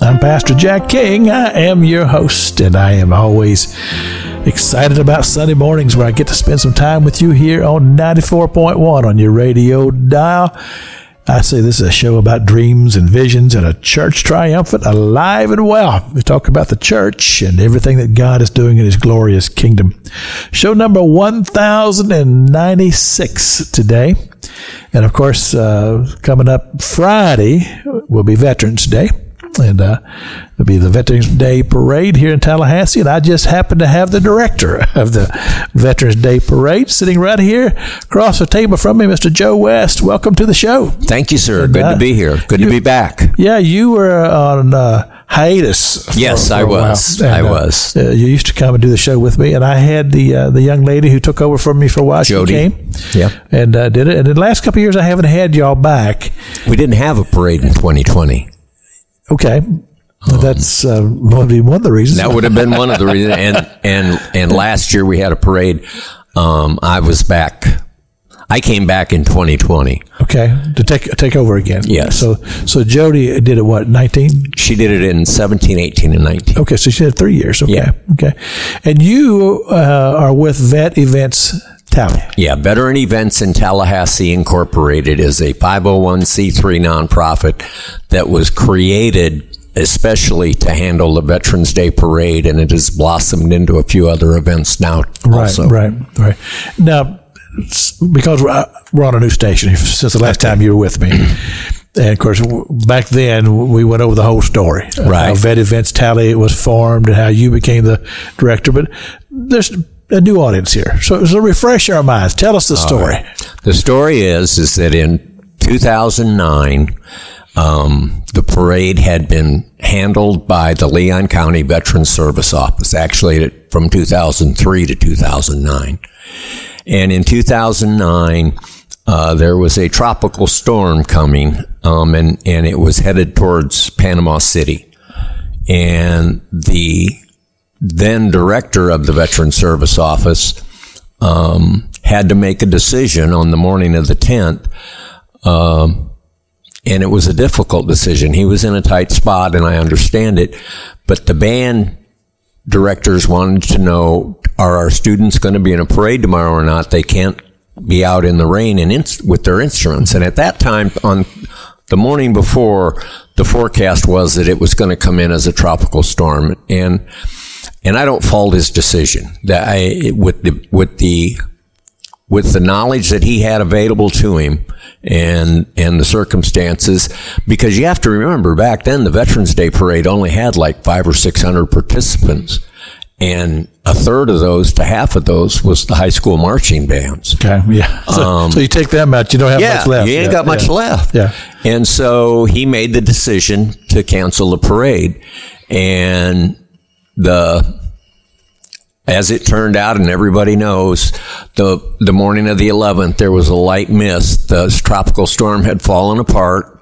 I'm Pastor Jack King. I am your host, and I am always excited about Sunday mornings where I get to spend some time with you here on 94.1 on your radio dial. I say this is a show about dreams and visions and a church triumphant, alive and well. We talk about the church and everything that God is doing in his glorious kingdom. Show number 1096 today. And of course, uh, coming up Friday will be Veterans Day and uh, it'll be the Veterans Day Parade here in Tallahassee. And I just happen to have the director of the Veterans Day Parade sitting right here across the table from me, Mr. Joe West. Welcome to the show. Thank you, sir. And, Good uh, to be here. Good you- to be back. Yeah, you were on uh, hiatus. for- Yes, for I was. And, I uh, was. uh, you used to come and do the show with me, and I had the uh, the young lady who took over for me for a while. Jody. She came, Yep. and uh, did it. And in the last couple of years, I haven't had y'all back. We didn't have a parade in 2020. Okay, that's uh, would be one of the reasons. That would have been one of the reasons. And and and last year we had a parade. Um, I was back. I came back in 2020. Okay, to take take over again. Yes. So so Jody did it what nineteen? She did it in 17, 18, and 19. Okay, so she did three years. Okay, Yeah. okay, and you uh, are with Vet Events Tally. Yeah, Veteran Events in Tallahassee Incorporated is a 501c3 nonprofit that was created especially to handle the Veterans Day Parade, and it has blossomed into a few other events now. also. Right, right, right. Now, because we're, uh, on a new station since the last time you were with me. And of course, back then we went over the whole story. Right. How Vet Events Tally was formed and how you became the director. But there's a new audience here. So, so refresh our minds. Tell us the story. The story is is that in 2009, um, the parade had been handled by the Leon County Veterans Service Office. Actually, it- from 2003 to 2009, and in 2009. Uh, there was a tropical storm coming, um, and, and it was headed towards Panama City. And the then director of the Veteran Service Office um, had to make a decision on the morning of the 10th. Um, and it was a difficult decision. He was in a tight spot, and I understand it. But the band directors wanted to know are our students going to be in a parade tomorrow or not? They can't be out in the rain and with their instruments. And at that time, on the morning before, the forecast was that it was going to come in as a tropical storm. And and I don't fault his decision. That I with the with the with the knowledge that he had available to him and and the circumstances because you have to remember back then the Veterans Day parade only had like 5 or 600 participants and a third of those to half of those was the high school marching bands. Okay, yeah. So, so you take them out, you don't have Um, Yeah, much left. you ain't Yeah, got much yeah. left. Yeah. And so he made the decision to cancel the parade. And the, as it turned out, and everybody knows, the, the morning of the 11th, there was a light mist. The tropical storm had fallen apart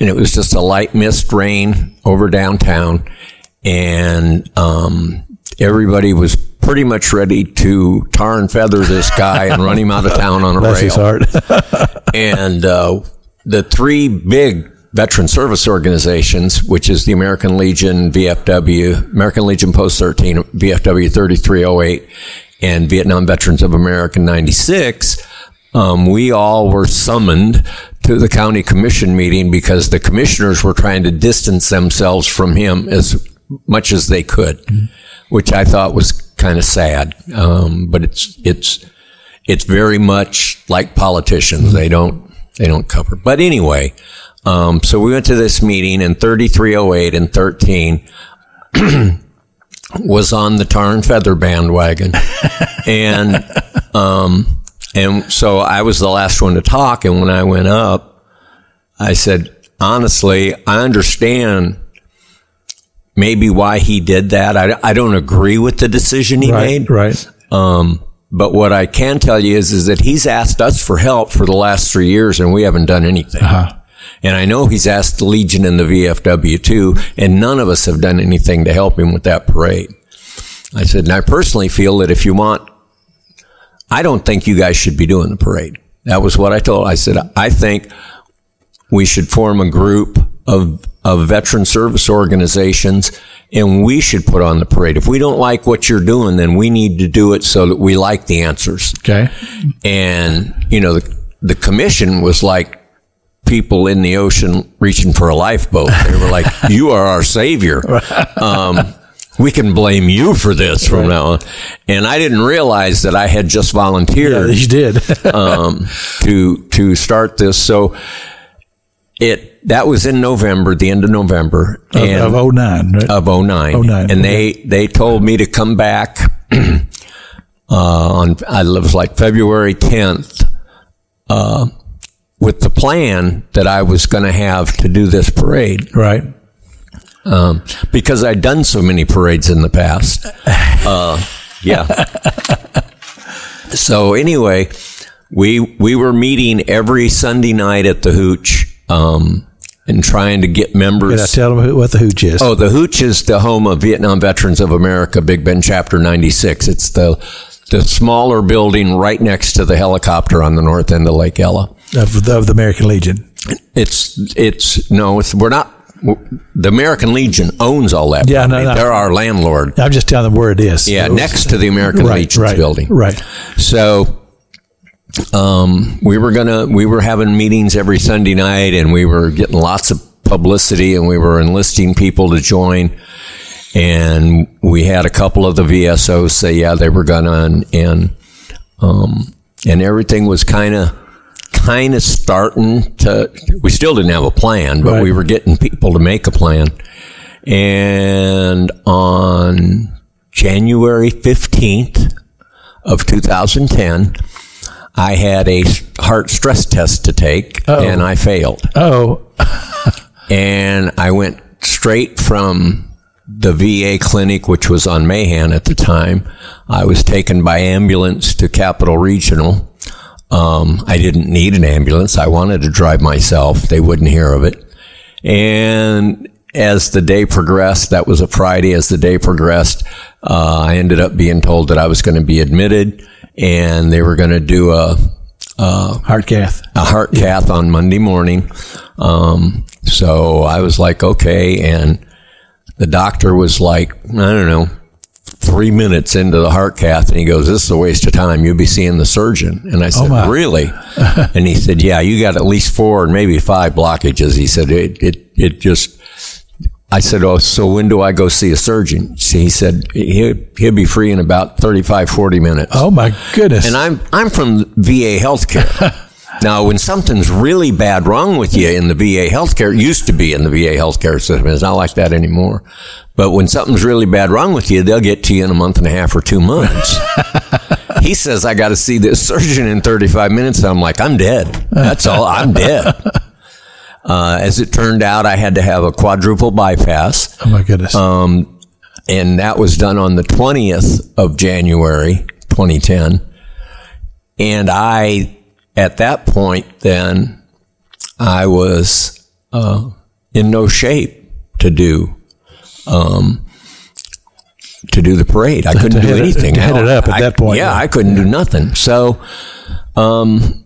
and it was just a light mist rain over downtown. And, um, everybody was pretty much ready to tar and feather this guy and run him out of town on a Bless rail and uh, the three big veteran service organizations, which is the American Legion, VFW, American Legion Post 13, VFW 3308, and Vietnam Veterans of America 96, um, we all were summoned to the county commission meeting because the commissioners were trying to distance themselves from him as much as they could, which I thought was kind of sad. Um, but it's it's it's very much like politicians. They don't they don't cover. But anyway, um, so we went to this meeting in 3308 and 13 was on the tar and feather bandwagon. and um, and so I was the last one to talk. And when I went up, I said, honestly, I understand maybe why he did that. I, I don't agree with the decision he right, made. right. Um, but what I can tell you is, is that he's asked us for help for the last three years and we haven't done anything. Uh-huh. And I know he's asked the Legion and the VFW too, and none of us have done anything to help him with that parade. I said, and I personally feel that if you want, I don't think you guys should be doing the parade. That was what I told. I said, I think we should form a group of, of veteran service organizations and we should put on the parade. If we don't like what you're doing, then we need to do it so that we like the answers. Okay. And, you know, the, the commission was like people in the ocean reaching for a lifeboat. They were like, you are our savior. Um, we can blame you for this from now on. And I didn't realize that I had just volunteered You did. um, to to start this. So it that was in November, the end of November, of, of 09, right? of 09. 09, And they, they told me to come back, uh, on, I it was like February 10th, uh, with the plan that I was going to have to do this parade. right. Um, because I'd done so many parades in the past. Uh, yeah. so anyway, we, we were meeting every Sunday night at the Hooch, um, and trying to get members. Did I tell them who, what the hooch is? Oh, the Hooch is the home of Vietnam Veterans of America, Big Bend Chapter 96. It's the the smaller building right next to the helicopter on the north end of Lake Ella. Of, the, of the American Legion. It's it's no, it's we're not. The American Legion owns all that. Yeah, no, no. they're our landlord. I'm just telling them where it is. Yeah, So- next to the American Right, Legion's right, building. Right. So um, we were gonna we were having meetings every Sunday night, and we were getting lots of publicity, and we were enlisting people to join. And we had a couple of the VSOs say, yeah, they were gonna, and and, um, and everything was kind of kind of starting to. We still didn't have a plan, but Right. we were getting people to make a plan. And on January fifteenth of 2010, I had a heart stress test to take, and I failed Oh, and I went straight from the VA clinic, which was on Mahan at the time. I was taken by ambulance to Capital Regional. Um, I didn't need an ambulance. I wanted to drive myself. They wouldn't hear of it. And as the day progressed, that was a Friday. As the day progressed, uh, I ended up being told that I was going to be admitted and they were going to do a, heart cath. a heart cath on Monday morning. Um, so I was like, okay. And the doctor was like, I don't know, three minutes into the heart cath, and he goes, "This is a waste of time. You'll be seeing the surgeon." And I oh, said, my. "Really?" and he said, "Yeah, you got at least four and maybe five blockages." He said, "It it it just." I said, "Oh, so when do I go see a surgeon?" He said he'll, he'll be free in about 35, 40 minutes. Oh my goodness. And I'm I'm from VA healthcare. now, when something's really bad wrong with you in the VA healthcare, it used to be in the VA healthcare system. It's not like that anymore. But when something's really bad wrong with you, they'll get to you in a month and a half or two months. he says I got to see this surgeon in 35 minutes. I'm like, I'm dead. That's all. I'm dead. Uh, as it turned out, I had to have a quadruple bypass oh my goodness. um, and that was done on the 20th of January 2010. And I, at that point, then I was uh, in no shape to do um, to do the parade. I couldn't do it- anything. to head it up at I- that point, Yeah, yeah. I couldn't do nothing. So, um,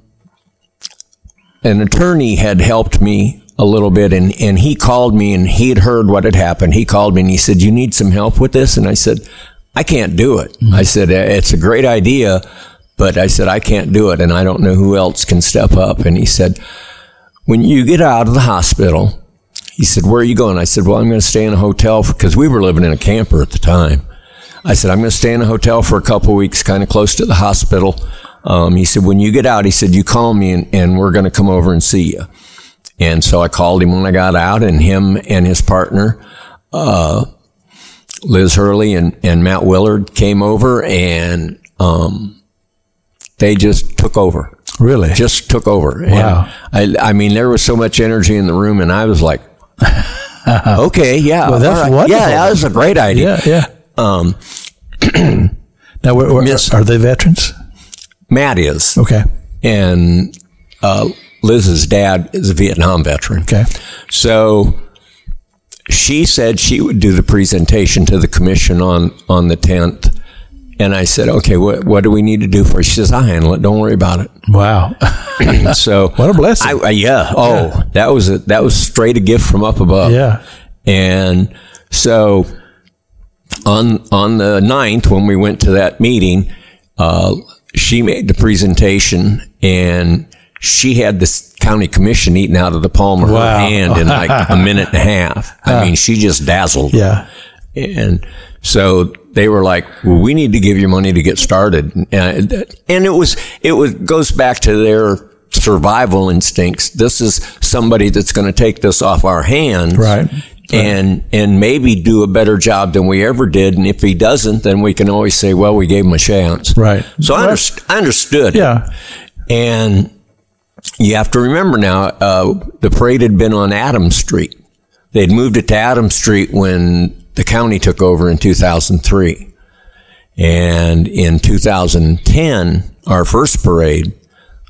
an attorney had helped me a little bit and, and he called me and he had heard what had happened. He called me and he said, you need some help with this? And I said, I can't do it. I said, it's a great idea, but I said, I can't do it. And I don't know who else can step up. And he said, when you get out of the hospital, he said, where are you going? I said, well, I'm going to stay in a hotel because we were living in a camper at the time. I said, I'm going to stay in a hotel for a couple weeks, kind of close to the hospital. Um, he said, when you get out, he said, you call me and, and we're going to come over and see you. And so I called him when I got out and him and his partner, uh, Liz Hurley and, and Matt Willard came over and, um, they just took over really? just took over. And Wow. I, I mean, there was so much energy in the room, and I was like, okay, yeah, Well, that's right. wonderful. Yeah, that was a great idea. Yeah, yeah. Um, Now, where, where- Miss- are they veterans? Matt is, Okay. and uh, Liz's dad is a Vietnam veteran. Okay. So she said she would do the presentation to the commission on on the tenth, and I said, "Okay, what what do we need to do for?" it? She says, "I handle it. Don't worry about it." Wow. so What a blessing. I, I- yeah. Oh, that was a, that was straight a gift from up above. Yeah. And so on on the 9th, when we went to that meeting, uh, she made the presentation and she had this county commission eating out of the palm of Wow. her hand in like a minute and a half. I mean, she just dazzled. yeah. And so they were like, well, we need to give you money to get started. And and it was, it was, goes back to their survival instincts. This is somebody that's going to take this off our hands. Right. And, and maybe do a better job than we ever did. And if he doesn't, then we can always say, well, we gave him a chance. Right. So I, underst- I understood. it. Yeah. And you have to remember now, uh, the parade had been on Adams Street. They'd moved it to Adams Street when the county took over in 2003. And in 2010, our first parade,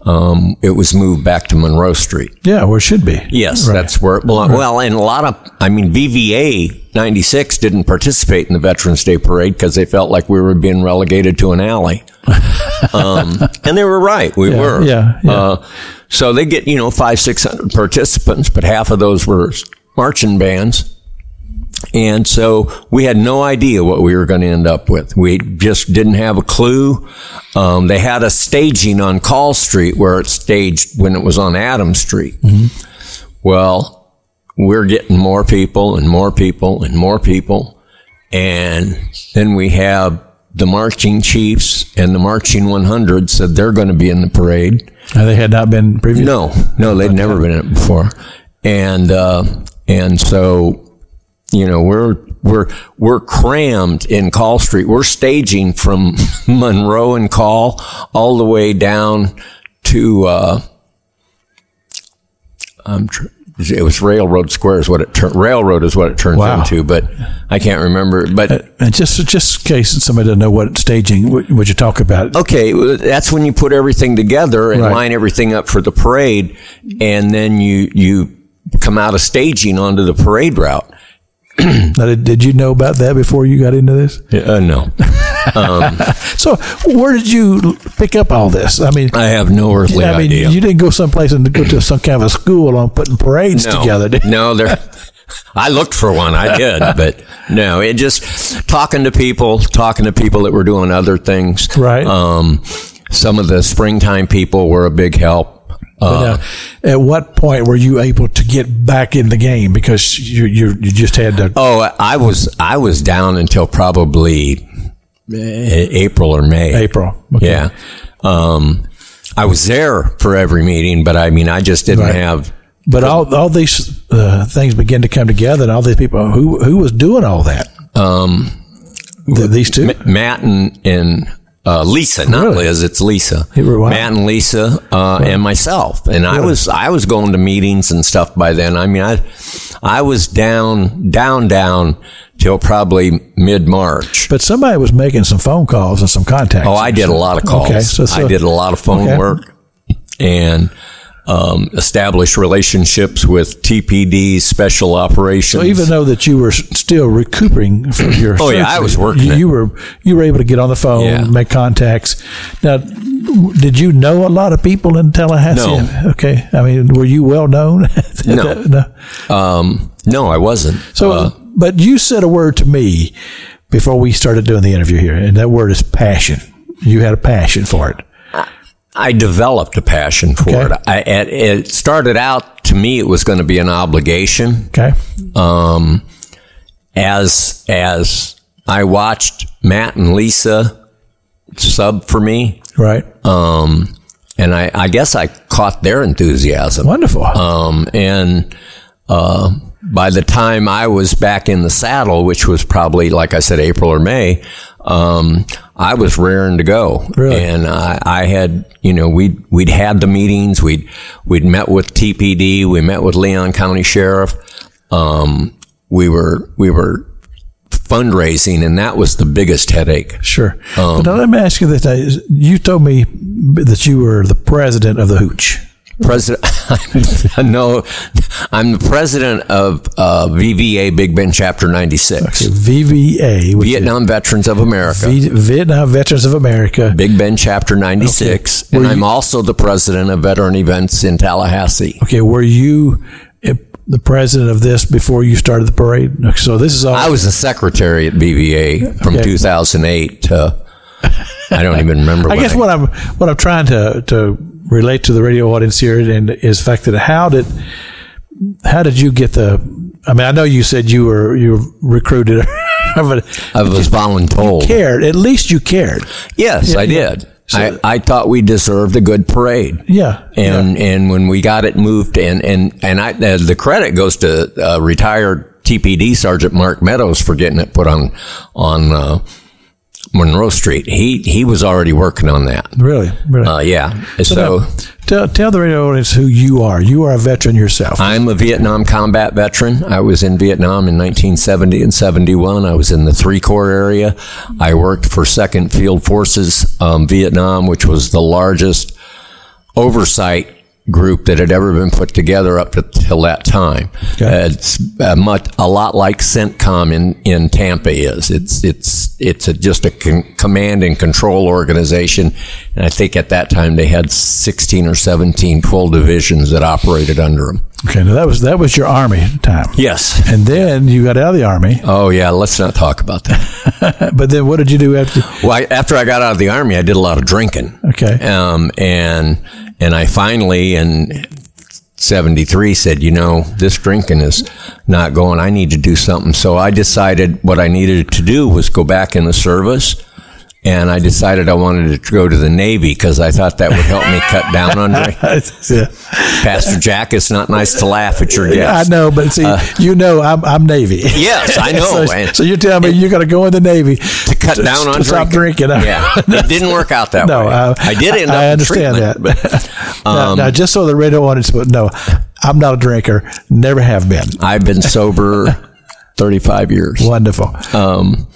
um, it was moved back to Monroe Street. Yeah, where it should be. Yes, Right. that's where it belonged. Well, and a lot of, I mean, VVA 96 didn't participate in the Veterans Day Parade because they felt like we were being relegated to an alley. um, and they were right. We Yeah, were. yeah, yeah. Uh, so they get, you know, five, 600 participants, but half of those were marching bands. And so we had no idea what we were going to end up with. We just didn't have a clue. Um, they had a staging on Call Street where it staged when it was on Adams Street. Well, we're getting more people and more people and more people. And then we have the marching chiefs and the marching 100 said they're going to be in the parade. And they had not been previous. No, no, they'd never been in it before, and uh, and so you know we're we're we're crammed in Call Street. We're staging from Monroe and Call all the way down to uh, I'm tr- it was Railroad Square is what it tur- Railroad is what it turns Wow. into, but I can't remember. But And just just in case somebody doesn't know what staging, what would you talk about? Okay, that's when you put everything together and Right. line everything up for the parade, and then you you come out of staging onto the parade route. Now, did, did you know about that before you got into this? Uh, no, So, where did you pick up all this? I mean, I have no earthly I mean, idea. you didn't go someplace and go to some kind of a school on putting parades no, together. Did you? no, there. I looked for one. I did, but no. It just talking to people, talking to people that were doing other things. Right. Um, some of the springtime people were a big help. Uh, Now, at what point were you able to get back in the game because you you, you just had to? oh, I was I was down until probably April or May. April. Okay. Yeah. Um, I was there for every meeting, but I mean, I just didn't Right. have. But all all these uh, things began to come together, and all these people who who was doing all that. Um, Th- these two. Matt and, and uh, Lisa, not Really? Liz, it's Lisa. Wow. Matt and Lisa, uh, and myself. And I was, I was going to meetings and stuff by then. I mean, I, I was down, down, down till probably mid March. But somebody was making some phone calls and some contacts. Oh, I did a lot of calls. Okay, so- so- I did a lot of phone Okay. work and um, established relationships with TPD, special operations. So even though that you were still recuperating from your Oh, yeah, I was working you were you were able to get on the phone, Yeah. make contacts. Now, did you know a lot of people in Tallahassee? No. Okay. I mean, were you well known? No. no. um, no, I wasn't. So, Uh, but you said a word to me before we started doing the interview here, and that word is passion. You had a passion for it. I developed a passion for Okay. it. I, it. It started out to me; it was going to be an obligation. Okay. Um, as as I watched Matt and Lisa sub for me, Right. um, and I, I guess I caught their enthusiasm. Wonderful. Um, and uh, by the time I was back in the saddle, which was probably, like I said, April or May, um, I was raring to go. Really? And I, I had, you know, we'd, we'd had the meetings. We'd, we'd met with TPD. We met with Leon County Sheriff. Um, we were we were fundraising, and that was the biggest headache. Sure. Um, but now let me ask you this. You told me that you were the president of the Hooch. President, no, I'm the president of uh, VVA Big Bend Chapter 96, VVA, which Vietnam Veterans of America. V- Vietnam Veterans of America. Big Bend Chapter 96, Okay. and Were I'm also the president of Veteran Events in Tallahassee. Okay, were you uh, the president of this before you started the parade? So this is all. I was the secretary at VVA from Okay. 2008 to I don't even remember. I guess what I'm what I'm trying to to relate to the radio audience here and is the fact that how did how did you get the? I mean, I know you said you were you were recruited, but I was voluntold. cared. At least you cared. Yes, Yeah, I yeah. did. So- I, I thought we deserved a good parade. Yeah, and and when we got it moved and and and I uh, the credit goes to uh, retired TPD Sergeant Mark Meadows for getting it put on on uh, Monroe Street. He he was already working on that. really, really. Uh, yeah. So, Now, tell tell the radio audience who you are. You are a veteran yourself. I'm a Vietnam combat veteran. I was in Vietnam in 1970 and 71. I was in the three corps area. I worked for Second Field Forces um, Vietnam, which was the largest oversight group that had ever been put together up to till that time. Okay. Uh, it's uh, much a lot like CENTCOM in, in Tampa is. It's it's it's a, just a con- command and control organization, and I think at that time they had 16 or 17 full divisions that operated under them. okay, now that was that was your army time. Yes. And then you got out of the army. Oh yeah. Let's not talk about that. But then what did you do after? well, I, after I got out of the army, I did a lot of drinking. Okay. Um, and and I finally in '73 said, you know, this drinking is not going. I need to do something. So I decided what I needed to do was go back in the service. And I decided I wanted to go to the Navy because I thought that would help me cut down on drinking. yeah. Pastor Jack, it's not nice to laugh at your I know, but see, you know, I'm I'm Navy. Uh, Yes, I know. so, and- so you're telling me you're going to go in the Navy to cut down on to stop drinking? Yeah, it didn't work out that no, way. uh, I did end I, up I understand that. but now, now, just so the radio audience would know, I'm not a drinker. Never have been. I've been sober 35 years. Wonderful. Um,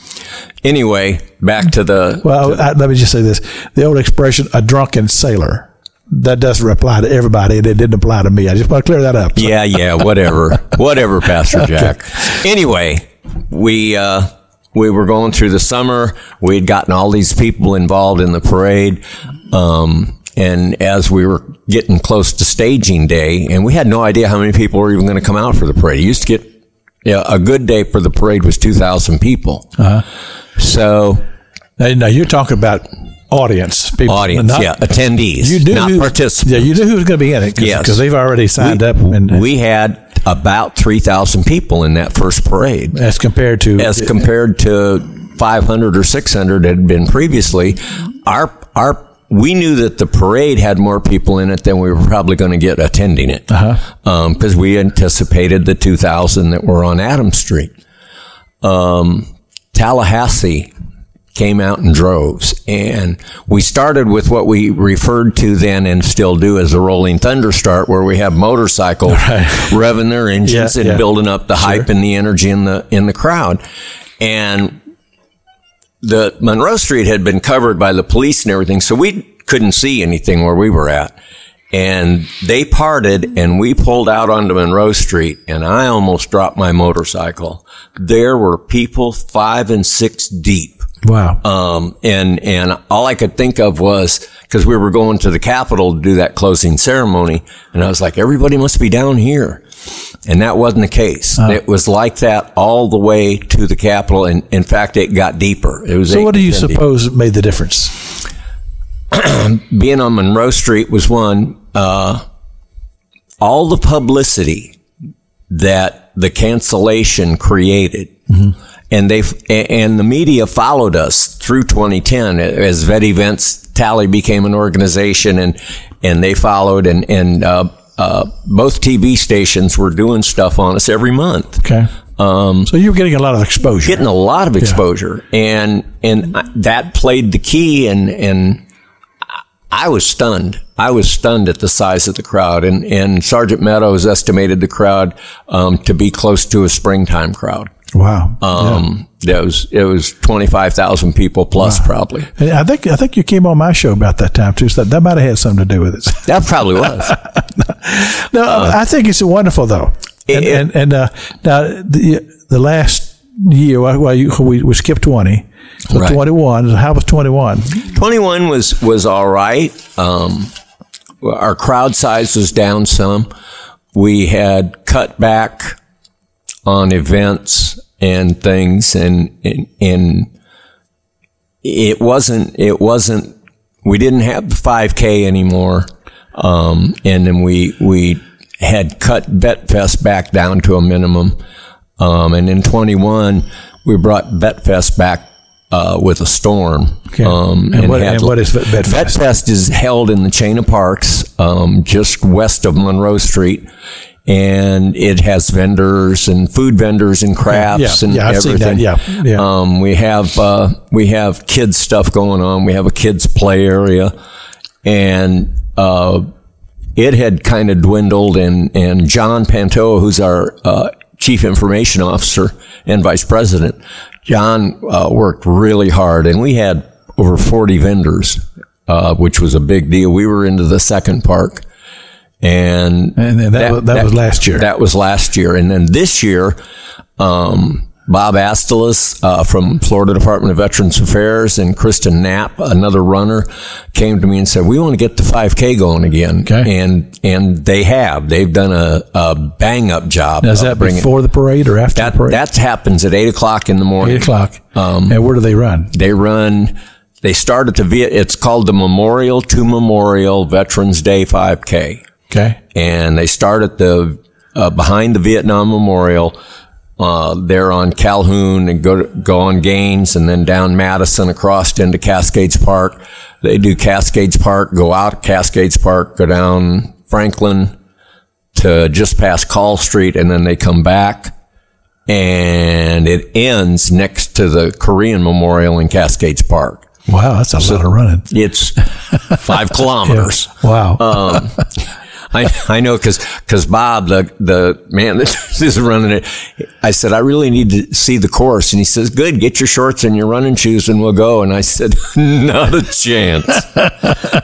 anyway, back to the. Well, I, let me just say this: the old expression "a drunken sailor." That doesn't apply to everybody, and it didn't apply to me. I just want to clear that up. yeah, yeah, whatever, whatever, Pastor Jack. Anyway, we uh, we were going through the summer. We had gotten all these people involved in the parade. Um, and as we were getting close to staging day, and we had no idea how many people were even going to come out for the parade. It used to get, yeah, a good day for the parade was 2,000 people. So, Now, now you're talking about audience, people, audience, not- yeah, attendees, You do not who- participants. Yeah, you knew who was going to be in it because Yes. they've already signed up, and we had about 3,000 people in that first parade. as compared to as compared to 500 or 600 had been previously. Our our we knew that the parade had more people in it than we were probably going to get attending it because we anticipated the 2,000 that were on Adams Street. Um, Tallahassee came out in droves, and we started with what we referred to then and still do as a rolling thunder start, where we have motorcycles revving their engines Yeah, and yeah. building up the hype and the energy in the in the crowd, and the Monroe Street had been covered by the police and everything, so we couldn't see anything where we were at. And they parted and we pulled out onto Monroe Street and I almost dropped my motorcycle. There were people five and six deep. wow, Um, and, and all I could think of was, cause we were going to the Capitol to do that closing ceremony. And I was like, everybody must be down here. And that wasn't the case. It was like that all the way to the Capitol. And in fact, it got deeper. It was so what do you 10 deep. suppose made the difference? being on Monroe Street was one. Uh, all the publicity that the cancellation created, and they and the media followed us through 2010 as Vet Events Tally became an organization, and and they followed, and and uh, uh, both TV stations were doing stuff on us every month. Okay, um, so you were getting a lot of exposure. getting a lot of exposure. And and I- that played the key and and I was stunned. I was stunned at the size of the crowd, and and Sergeant Meadows estimated the crowd um, to be close to a springtime crowd. Wow. Um, It was it was twenty five thousand people plus probably. And I think I think you came on my show about that time too. So that, that might have had something to do with it. That probably was. no, I think it's wonderful though. And and, and uh, now the the last year, well, you, we, we skipped twenty. So Right. twenty one. How was twenty one? Twenty one was was all right. Um, our crowd size was down some. We had cut back on events and things, and and, and it wasn't it wasn't. We didn't have the five k anymore, um, and then we we had cut Vetfest back down to a minimum. Um, and in 21, we brought Vetfest back uh, with a storm. Okay. Um, And what- had- and what is Bet- Vetfest? Vetfest is held in the chain of parks um, just west of Monroe Street. And it has vendors and food vendors and crafts Yeah, and yeah, I've everything. yeah, yeah. Um, we have uh, we have kids stuff going on. We have a kids play area, and uh, it had kind of dwindled. And and John Pantoa, who's our uh, chief information officer and vice president, John uh, worked really hard, and we had over forty vendors, uh, which was a big deal. We were into the second park. And, And then that was- that was last year. That was last year. And then this year, um, Bob Astelis uh, from Florida Department of Veterans Affairs and Kristen Knapp, another runner, came to me and said, "We want to get the 5K going again." Okay. And and they have. They've done a, a bang up job. Now, is that before the parade or after that the parade? that happens at eight o'clock in the morning. Eight o'clock. Um, and where do they run? They run. They start at the Viet. It's called the Memorial to Memorial Veterans Day 5K Okay. and they start at the uh, behind the Vietnam Memorial. Uh, they're on Calhoun and go to, go on Gaines and then down Madison across into Cascades Park. They do Cascades Park, go out Cascades Park, go down Franklin to just past Call Street, and then they come back. And it ends next to the Korean Memorial in Cascades Park. Wow, that's a lot of running. It's five kilometers. Wow. Um, I, I know because because Bob, the, the man that is running it, I said, I really need to see the course. And he says, Good, get your shorts and your running shoes and we'll go. And I said, Not a chance.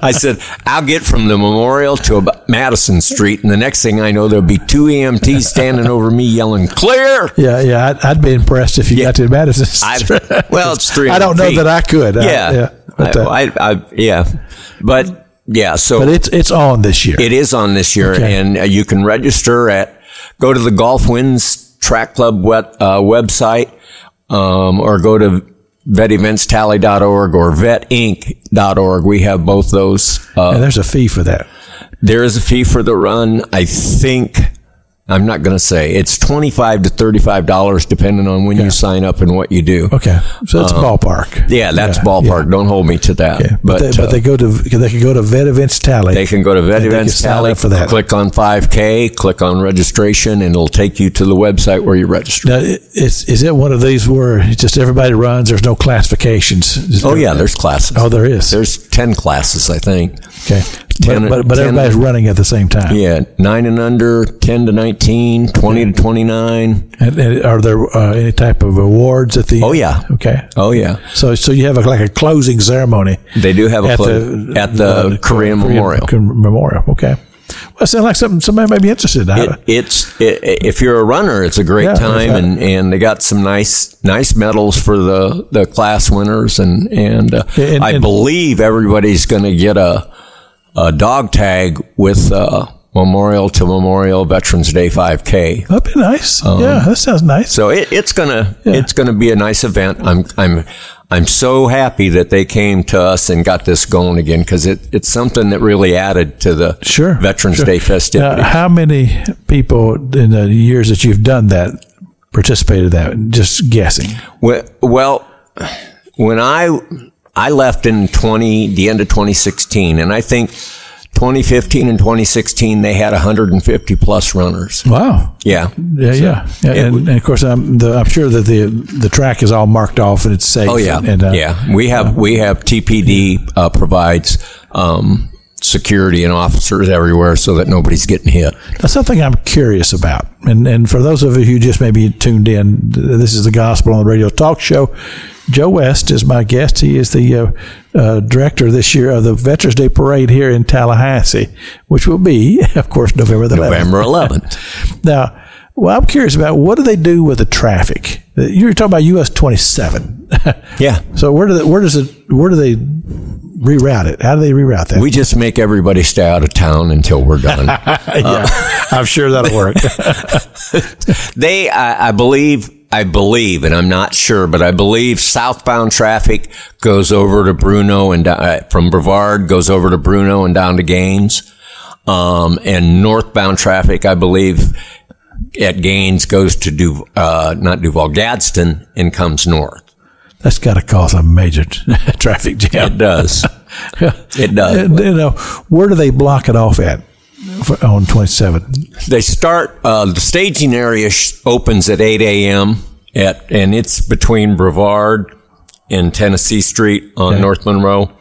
I said, I'll get from the memorial to about Madison Street. And the next thing I know, there'll be two EMTs standing over me yelling, Clear. yeah, yeah. I'd, I'd be impressed if you got to Madison. I, Street. well, it's three. I don't know that I could. I- Yeah, yeah. But, uh, I, I, I, yeah, but yeah. So but it's it's on this year. It is on this year, Okay. and uh, you can register at go to the Gulf Winds Track Club web, uh, website, um, or go to veteventstally.org or vetinc.org. We have both those. Uh, and there's a fee for that. there is a fee for the run. I think I'm not going to say it's twenty five to thirty five dollars, depending on when you sign up and what you do. Okay, so it's ballpark. Um, Yeah, that's Yeah, ballpark. yeah. Don't hold me to that. Yeah, but, they, uh, but they go to they can go to Vet Events Tally. They can go to Vet And they can Events Tally, for that. click on 5K, click on registration, and it'll take you to the website where you register. Now, is is it one of these where just everybody runs? There's no classifications. Just Oh yeah, there's classes. Oh, there is. There's ten classes, I think. Okay, 10 but but, but 10 everybody's running at the same time. Yeah, nine and under, ten to 19, 20 to twenty nine. And, and are there uh, any type of awards at the? Oh yeah, Okay. oh yeah. So so you have a, like a closing ceremony They do have a at clo- the at the uh, Korean Memorial. Korean Memorial. Okay. It sounds like something somebody might be interested in. It, it's it, if you're a runner, it's a great Yeah, time, and, and they got some nice nice medals for the, the class winners, and and, uh, And- I and- believe everybody's going to get a a dog tag with uh, Memorial to Memorial Veterans Day 5K. That'd be nice. yeah, that sounds nice. So it, it's gonna it's gonna be a nice event. I'm I'm I'm so happy that they came to us and got this going again because it, it's something that really added to the Sure. Veterans sure. Day festivity. Now, how many people in the years that you've done that participated in that? Just guessing. Well, well, when I I left in twenty the end of 2016, and I think 2015 and 2016 they had 150 plus runners. Wow. Yeah, Yeah, yeah, yeah. it And, and of course, I'm the, I'm sure that the the track is all marked off and it's safe. oh yeah, and, uh, yeah. We have we have TPD uh, provides um, security and officers everywhere so that nobody's getting hit. Now, something I'm curious about, and, and for those of you who just maybe tuned in, this is the Gospel on the Radio talk show. Joe West is my guest. He is the uh, uh, director this year of the Veterans Day Parade here in Tallahassee, which will be, of course, November the 11th. November 11th. Now, well, I'm curious about what do they do with the traffic? You're talking about US 27. yeah. So where do they, where does it where do they reroute it? How do they reroute that? We just make everybody stay out of town until we're done. yeah, I'm sure that'll work. they, I, I believe, I believe, and I'm not sure, but I believe southbound traffic goes over to Bronough and uh, from Brevard goes over to Bronough and down to Gaines. Um, and northbound traffic, I believe, at Gaines goes to Du, uh, not Duval, Gadsden and comes north. That's got to cause a major traffic jam. It does. it does. And, you know, where do they block it off at for, on 27? They start, uh, the staging area sh- opens at 8 a.m. at, and it's between Brevard and Tennessee Street on Okay. North Monroe.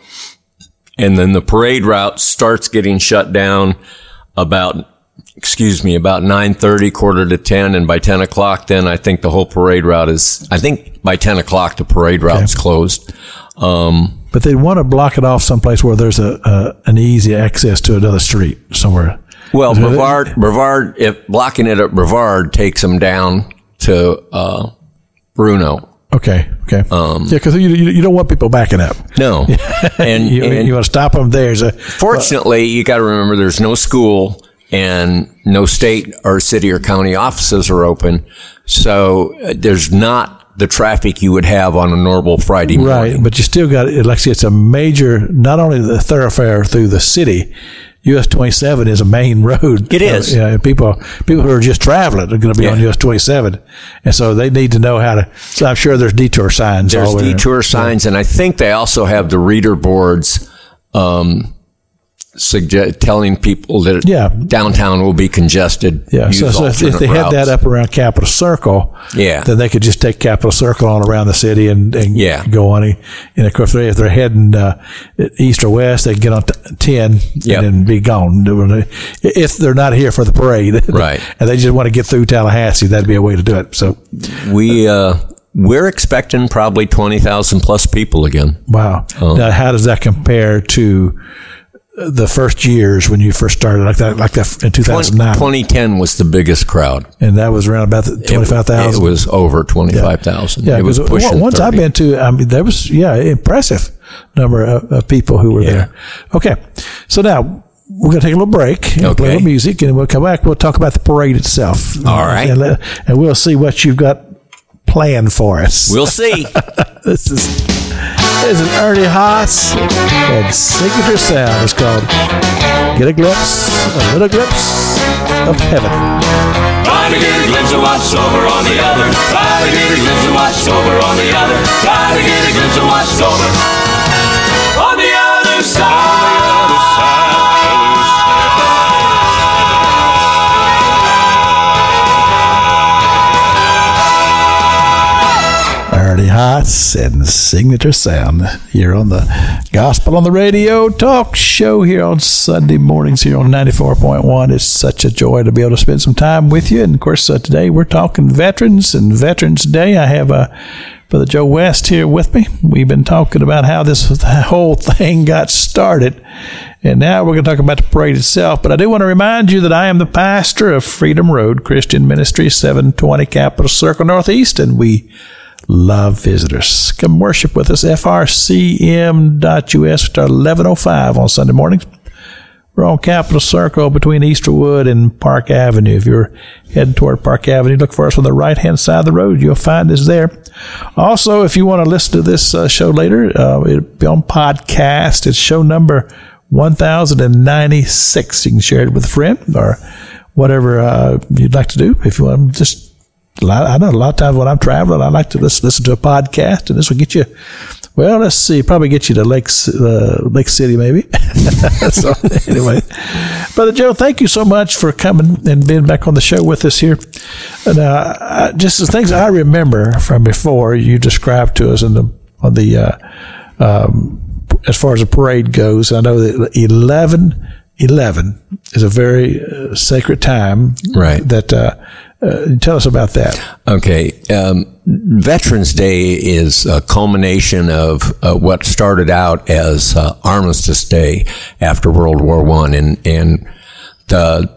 And then the parade route starts getting shut down about, excuse me, about 9.30, quarter to 10. And by 10 o'clock, then I think the whole parade route is, I think by 10 o'clock, the parade route is closed. Um, But they want to block it off someplace where there's a, a an easy access to another street somewhere. Well, Is it- Brevard, Brevard, if blocking it at Brevard takes them down to uh, Bronough. Okay, okay. Um, yeah, because you, you you don't want people backing up. No, and, You, and you want to stop them there. So, fortunately, you got to remember there's no school and no state or city or county offices are open, so uh, there's not the traffic you would have on a normal Friday morning. right, but you still got it. Like I said, it's a major, not only the thoroughfare through the city. US 27 is a main road. It is. Uh, yeah, people people who are just traveling are going to be on US 27, and so they need to know how to. So I'm sure there's detour signs. There's over there. detour signs, and I think they also have the reader boards. Um, Suggest, telling people that Yeah. downtown will be congested. Yeah, so, so if, if they had that up around Capital Circle, Yeah. then they could just take Capital Circle on around the city and, and Yeah. go on. it. And of course, if they're heading uh, east or west, they can get on t- ten Yep. and then be gone. If they're not here for the parade, Right. and they just want to get through Tallahassee, that'd be a way to do it. So, we uh, we're expecting probably twenty thousand plus people again. wow. Oh. Now, how does that compare to the first years when you first started, like that, like that in two thousand nine, 2010 was the biggest crowd. and that was around about twenty five It thousand. was over 25,000. Yeah, it was pushing once I've been to, I mean, there was yeah, impressive number of, of people who were Yeah. there. Okay, so now we're gonna take a little break, and play a little music, and we'll come back. We'll talk about the parade itself. All right. and, and we'll see what you've got planned for us. We'll see. this is this is Ernie Haase and signature sound. It's called "Get a Glimpse, a Little Glimpse of Heaven." Try to get a glimpse of what's over on the other. Try to get a glimpse of what's over on the other. Try to get a glimpse of what's over on the other Ernie Haase and Signature Sound here on the Gospel on the Radio talk show here on Sunday mornings here on 94.1. It's such a joy to be able to spend some time with you. And of course, uh, today we're talking veterans and Veterans Day. I have uh, Brother Joe West here with me. We've been talking about how this whole thing got started. And now we're going to talk about the parade itself. But I do want to remind you that I am the pastor of Freedom Road Christian Ministry, 720 Capital Circle Northeast, and we love visitors. Come worship with us, frcm.us at 1105 on Sunday mornings. We're on Capital Circle between Easterwood and Park Avenue. If you're heading toward Park Avenue, look for us on the right hand side of the road. You'll find us there. Also, if you want to listen to this uh, show later, uh, it'll be on podcast. It's show number 1096. You can share it with a friend or whatever uh, you'd like to do. If you want just I know a lot of times when I'm traveling, I like to listen, listen to a podcast, and this will get you. Well, let's see, probably get you to Lake uh, Lake City, maybe. so anyway, brother Joe, thank you so much for coming and being back on the show with us here. And uh, I- just the things I remember from before you described to us in the on the uh, um, as far as the parade goes. I know that 11, 11 is a very uh, sacred time. Right. That uh, uh, tell us about that. Okay. Um, Veterans Day is a culmination of uh, what started out as uh, Armistice Day after World War One, and and the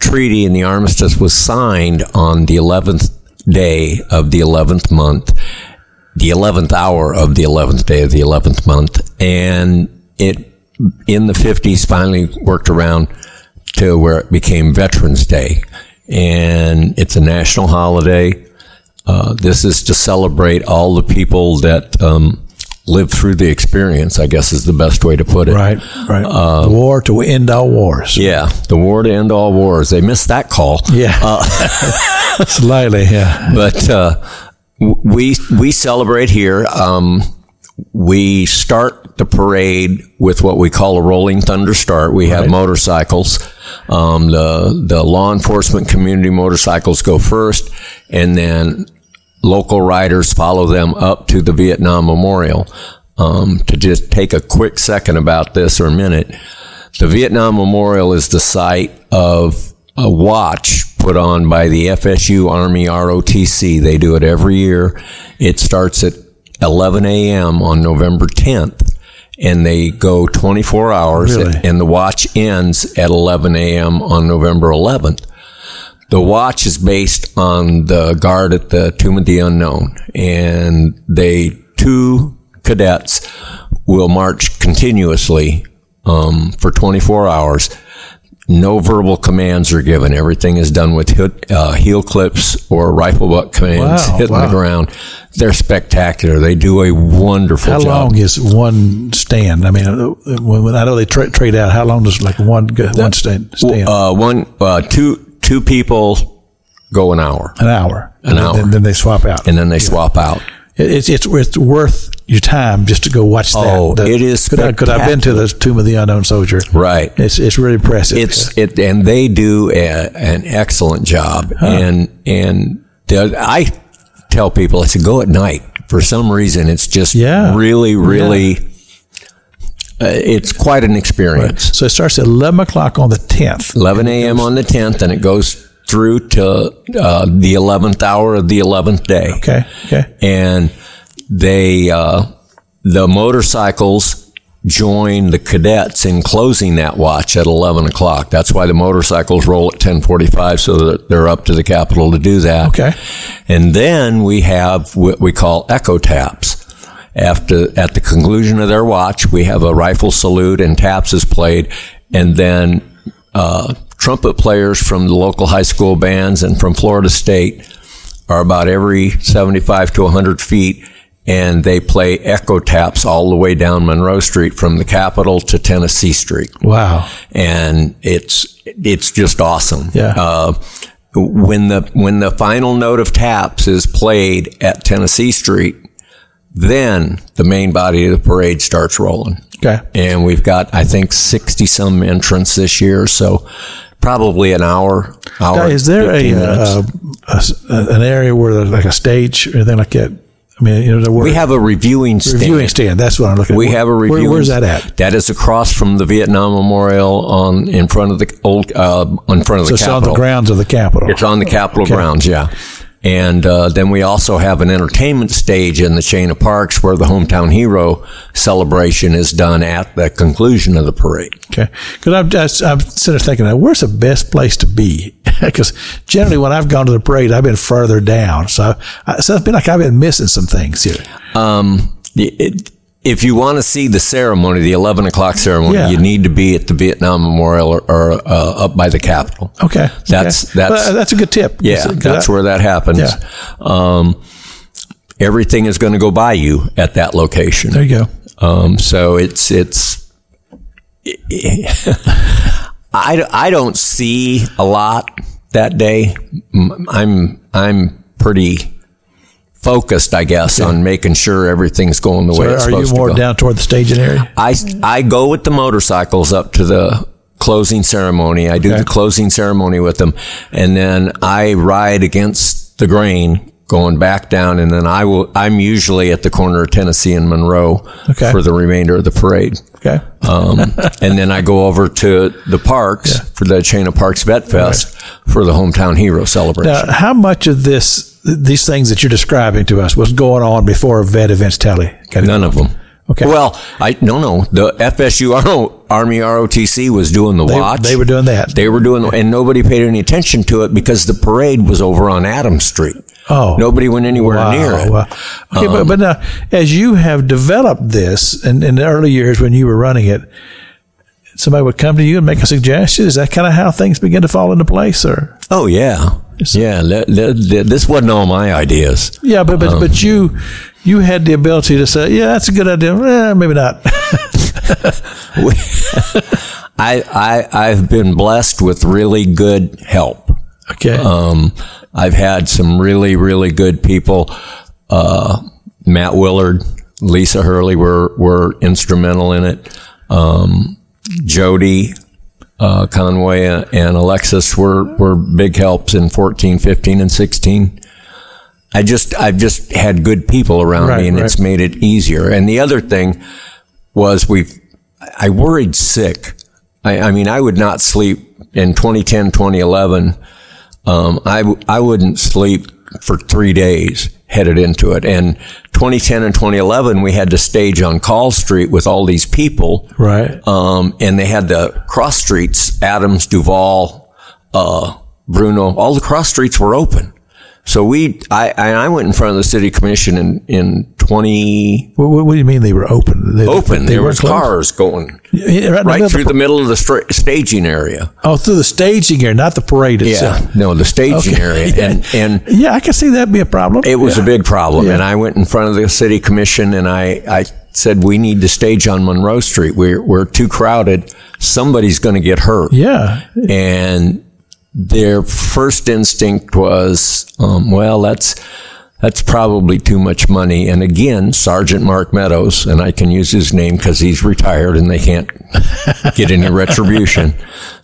treaty and the armistice was signed on the eleventh day of the eleventh month, the eleventh hour of the eleventh day of the eleventh month, and it in the fifties finally worked around to where it became Veterans Day, and it's a national holiday. Uh, this is to celebrate all the people that um, lived through the experience. I guess is the best way to put it. Right. Right. the war to end all wars. Yeah, the war to end all wars. They missed that call. Yeah. Slightly. Yeah. but uh, we we celebrate here. Um, we start the parade with what we call a rolling thunder start. We have Right. motorcycles. Um, the the law enforcement community motorcycles go first, and then local riders follow them up to the Vietnam Memorial. Um, to just take a quick second about this or a minute, the Vietnam Memorial is the site of a watch put on by the FSU Army ROTC. They do it every year. It starts at 11 a.m. on November 10th and they go 24 hours Really? and the watch ends at 11 a.m. on November 11th. The watch is based on the guard at the Tomb of the Unknown, and they two cadets will march continuously um, for 24 hours. No verbal commands are given. Everything is done with hit, uh, heel clips or rifle butt commands Wow, hitting wow. the ground. They're spectacular. They do a wonderful How job. How long is one stand? I mean, uh, when, when I know they tra- trade out, how long does like one go- one stand? stand? Uh, one, uh, two, two people go an hour, An hour. An and hour. Then, then they swap out. and then they swap out. It- it's, it's it's worth your time just to go watch that. Oh, it is Because I've been to the Tomb of the Unknown Soldier. Right. It's it's really impressive. It's it, and they do a, an excellent job. And and the, I tell people, I said, go at night. For some reason, it's just Yeah. really, really. Uh, it's quite an experience. so it starts at eleven o'clock on the tenth. 11 a.m. on the 10th, and it goes through to uh, the 11th hour of the 11th day. Okay. Okay. and they uh, the motorcycles join the cadets in closing that watch at 11 o'clock that's why the motorcycles roll at 1045 so that they're up to the capitol to do that Okay. and then we have what we call echo taps after at the conclusion of their watch we have a rifle salute and taps is played and then uh, trumpet players from the local high school bands and from florida state are about every 75 to 100 feet and they play echo taps all the way down monroe street from the capitol to tennessee street Wow. and it's it's just awesome. Yeah. Uh, when the when the final note of taps is played at Tennessee Street, then the main body of the parade starts rolling. Okay. And we've got I think sixty some entrants this year, so probably an hour. hour is there a, 15 minutes. uh, a an area where there's like a stage or anything like that? I mean, you know, there we have a reviewing stand. reviewing stand. That's what I'm looking. We at. have a Where- reviewing. where's that at? That is across from the Vietnam Memorial on in front of the old uh, in front of So the it's on Capitol. the grounds of the Capitol. It's on the Capitol grounds, yeah. And uh, then we also have an entertainment stage in the chain of parks where the hometown hero celebration is done at the conclusion of the parade. Okay, because I'm just I'm sitting there thinking, where's the best place to be? Because generally, when I've gone to the parade, I've been further down, so I, so it's been like I've been missing some things here. Um, it- if you want to see the ceremony, the 11 o'clock ceremony, Yeah. you need to be at the Vietnam Memorial or, or uh, up by the Capitol. Okay, That's- okay. that's- Well, that's a good tip. Yeah. that's I- where that happens. Yeah. Um, everything is going to go by you at that location. There you go. Um, so it's it's. I, I don't see a lot that day. I'm I'm pretty focused, I guess, on making sure everything's going the way it's Are you supposed more to go. down toward the staging area? I I go with the motorcycles up to the closing ceremony. I do Okay. the closing ceremony with them, and then I ride against the grain going back down, and then I will. I'm usually at the corner of Tennessee and Monroe Okay. for the remainder of the parade. Okay. Um, and then I go over to the parks for the Chain of Parks Vetfest for the hometown hero celebration. Now, how much of this, these things that you're describing to us, was going on before vet events tally? got None of them. Okay. Well, I no no. The FSU Army ROTC was doing the They, watch. they were doing that. They were doing, the, and nobody paid any attention to it because the parade was over on Adams Street. Oh. nobody went anywhere Wow, near it. wow. Okay, but, but um, now, as you have developed this in, in the early years when you were running it, somebody would come to you and make a suggestion. Is that kind of how things begin to fall into place, or? Oh yeah, yeah. le- le- le- this wasn't all my ideas. Yeah, but Um, but, but you you had the ability to say, yeah, that's a good idea. Eh, maybe not. I, I I've been blessed with really good help. okay. Um, I've had some really, really good people. Uh, Matt Willard, Lisa Hurley were, were instrumental in it. Um, Jody, uh, Conway and Alexis were, were big helps in 14, 15, and 16. I just, I've just had good people around Right, me and right. it's made it easier. And the other thing was we've, I worried sick. I, I mean, I would not sleep in 2010, 2011 um, I, I wouldn't sleep for three days headed into it. And 2010 and 2011, we had to stage on Call Street with all these people. right. Um, and they had the cross streets, Adams, Duval, uh, Bronough, all the cross streets were open. So we, I, I went in front of the city commission in, in 20, What, what, do you mean they were open? They, open. they there was closed? cars going Yeah, right, right through the, the middle of the staging area. oh through the staging area, not the parade itself. Yeah. No, the staging Okay. area. And, and, Yeah, I can see that be a problem. It was Yeah. a big problem. Yeah. And I went in front of the city commission and I, I said, we need to stage on Monroe Street. We're, we're too crowded. Somebody's going to get hurt. Yeah, And their first instinct was, um, well, that's, that's probably too much money. And again, Sergeant Mark Meadows, and I can use his name because he's retired and they can't get any retribution.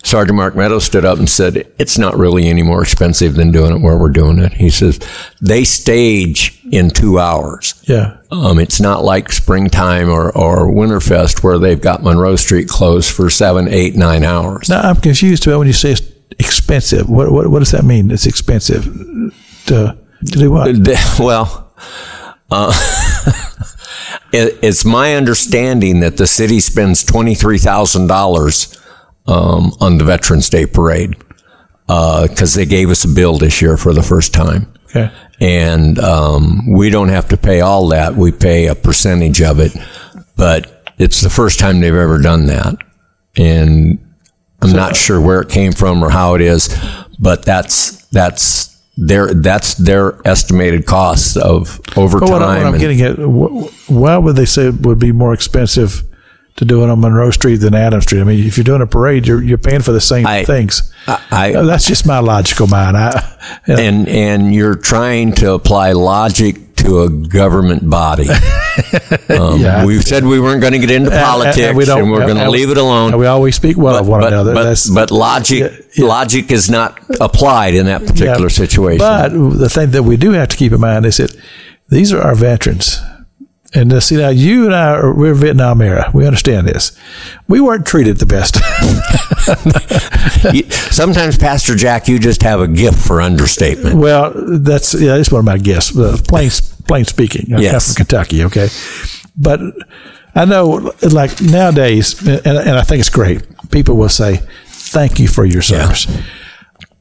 Sergeant Mark Meadows stood up and said, it's not really any more expensive than doing it where we're doing it. He says, they stage in two hours. yeah. Um, it's not like springtime or, or Winterfest where they've got Monroe Street closed for seven, eight, nine hours. Now I'm confused about when you say expensive. What what, what does that mean? It's expensive to to do what? Well, uh, it, it's my understanding that the city spends twenty three thousand dollars um, on the Veterans Day Parade because they gave us a bill this year for the first time, Okay. and um, we don't have to pay all that; we pay a percentage of it. But it's the first time they've ever done that, and I'm not sure where it came from or how it is, but that's that's their that's their estimated costs of overtime. But what, I- and- getting at, why would they say it would be more expensive to do it on Monroe Street than Adams Street? I mean, if you're doing a parade, you're you're paying for the same I- things. I- I- that's just my logical mind. You know, and and you're trying to apply logic to a government body. Um, Yeah. We've said we weren't going to get into politics, and and, we don't- we're going to leave it alone. and we always speak well of one but, another. but, That's- but logic yeah. logic is not applied in that particular Yeah. situation. But the thing that we do have to keep in mind is that these are our veterans. And uh, see now, you and I, are, we're Vietnam era. We understand this. We weren't treated the best. You- sometimes, Pastor Jack, you just have a gift for understatement. well, that's yeah, that's one of my guess. Uh, plain plain speaking, I come Yes. from Kentucky. Okay, but I know like nowadays, and, and I think it's great. People will say, "Thank you for your service."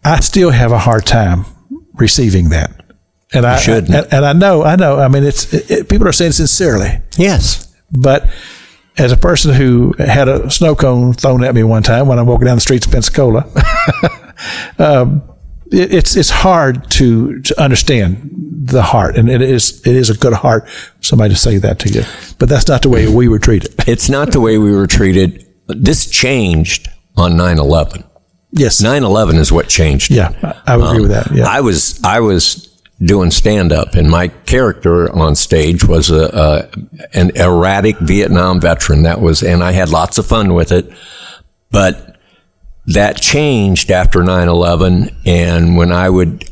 I still have a hard time receiving that. And I, shouldn't. and, and I know, I know. I mean, it's it, people are saying sincerely, Yes. but as a person who had a snow cone thrown at me one time when I'm walking down the streets of Pensacola, um, it, it's it's hard to to understand the heart, and it is it is a good heart somebody to say that to you. But that's not the way we were treated. It's not the way we were treated. This changed on 9 11. Yes, 9 11 is what changed. yeah, I, would agree with that. Yeah, I was I was doing stand up, and my character on stage was a, a an erratic Vietnam veteran. That was, and I had lots of fun with it. But that changed after 9/11, and when I would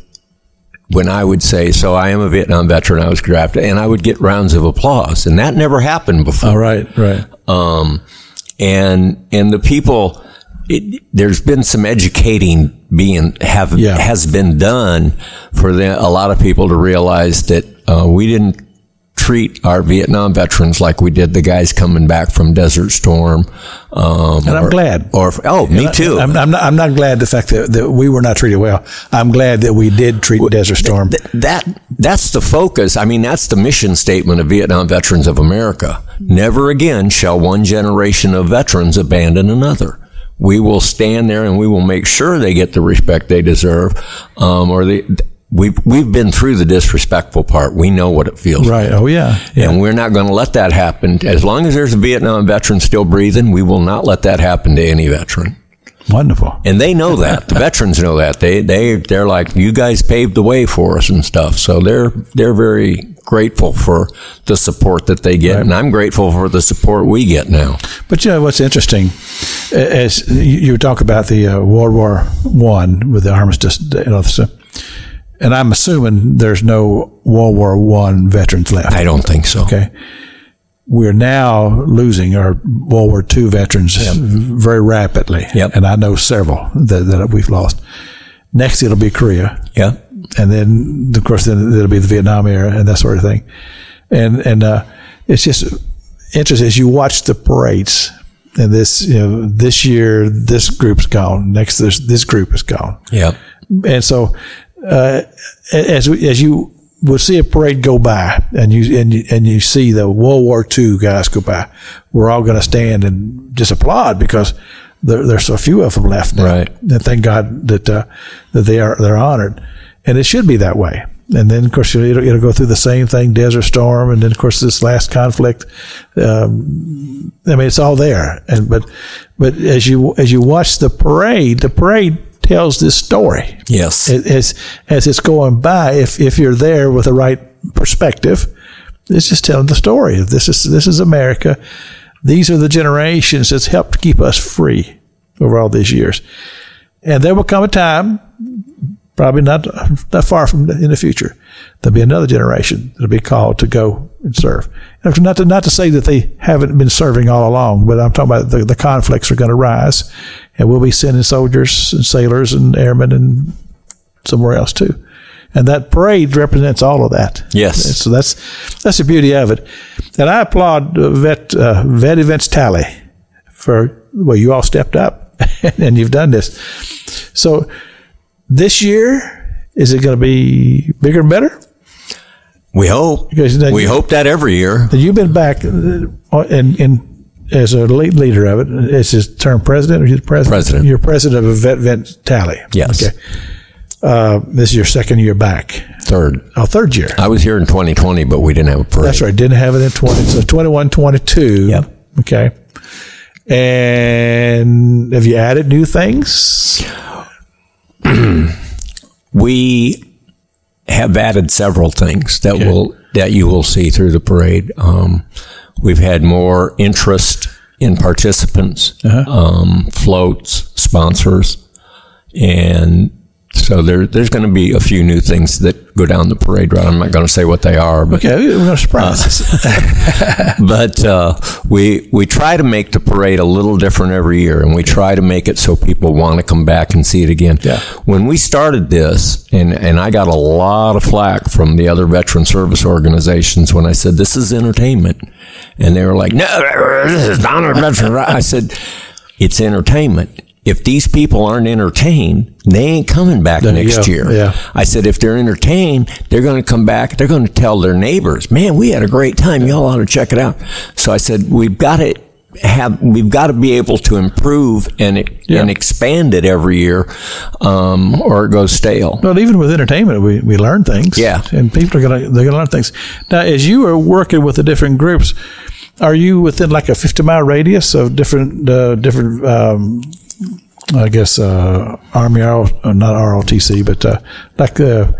when I would say, "So I am a Vietnam veteran. I was drafted," and I would get rounds of applause, and that never happened before. All right, right. Um, and and the people, it, there's been some educating being have Yeah. has been done for the, a lot of people to realize that uh, we didn't treat our Vietnam veterans like we did the guys coming back from Desert Storm. Um, And I'm or- glad. Or oh, me too. I'm, I'm, not, I'm not glad the fact that, that we were not treated well. I'm glad that we did treat Desert Storm. Th- that that's the focus. I mean, that's the mission statement of Vietnam Veterans of America. Never again shall one generation of veterans abandon another. We will stand there and we will make sure they get the respect they deserve. Um, or they, we've we've been through the disrespectful part. We know what it feels. Like. Right. Oh, yeah. yeah. And we're not going to let that happen. As long as there's a Vietnam veteran still breathing, we will not let that happen to any veteran. Wonderful. And they know that. The veterans know that. They they they're like, you guys paved the way for us and stuff. So they're they're very grateful for the support that they get, and I'm grateful for the support we get now. But you know what's interesting, as you talk about the uh, World War One with the armistice, you know, so, and I'm assuming there's no World War One veterans left. I don't think so. Okay, we're now losing our World War II veterans very rapidly, Yep. and I know several that, that we've lost. Next, it'll be Korea, Yeah. and then of course then it'll be the Vietnam era and that sort of thing. And and uh, it's just interesting as you watch the parades. And this, you know, this year this group's gone. Next, this this group is gone. Yeah. And so, uh, as as you will see a parade go by, and you and you, and you see the World War II guys go by, we're all going to stand and just applaud because there, there's so few of them left. Now. Right. And thank God that uh, that they are they're honored, and it should be that way. And then, of course, it'll, it'll go through the same thing, Desert Storm, and then, of course, this last conflict. Um, I mean, it's all there. And but but as you as you watch the parade, the parade tells this story Yes. as as it's going by, if if you're there with the right perspective, it's just telling the story. This is this is America. These are the generations that's helped keep us free over all these years. And there will come a time, probably not not far from the, in the future, there'll be another generation that'll be called to go and serve. And not to not to say that they haven't been serving all along, but I'm talking about the, the conflicts are going to rise, and we'll be sending soldiers and sailors and airmen and somewhere else too. And that parade represents all of that. Yes. And so that's that's the beauty of it. And I applaud Vet uh, Vet Events Tally for well, you all stepped up and you've done this. So this year is it going to be bigger and better? We hope. Because We you- hope that every year. You've been back uh, in, in as a lead leader of it. it. Is his term president or the president? President. You're president of Vet Vent Tally. Yes. Okay. Uh, this is your second year back. Third. Oh, third year. I was here in 2020, but we didn't have a parade. That's right. Didn't have it in 20. So 21, 22. Yep. Okay. And have you added new things? we have added several things that Okay. will that you will see through the parade. Um, we've had more interest in participants, Uh-huh. um, floats, sponsors, and so there, there's going to be a few new things that go down the parade route. I'm not going to say what they are, but Okay. We're going to surprise us. but uh, we we try to make the parade a little different every year, and we try to make it so people want to come back and see it again. Yeah. When we started this, and and I got a lot of flack from the other veteran service organizations when I said this is entertainment, and they were like, "No, this is not a. I said, "It's entertainment." If these people aren't entertained, they ain't coming back you next go. year. Yeah. I said, if they're entertained, they're going to come back. They're going to tell their neighbors, man, we had a great time. Y'all ought to check it out. So I said, we've got to have, we've got to be able to improve and, Yeah. and expand it every year, um, or it goes stale. Well, even with entertainment, we, we learn things. Yeah. and people are gonna they're gonna learn things. Now, as you are working with the different groups, are you within like a fifty mile radius of different uh, different? Um, I guess uh, Army RL, uh, not ROTC, but uh, like uh,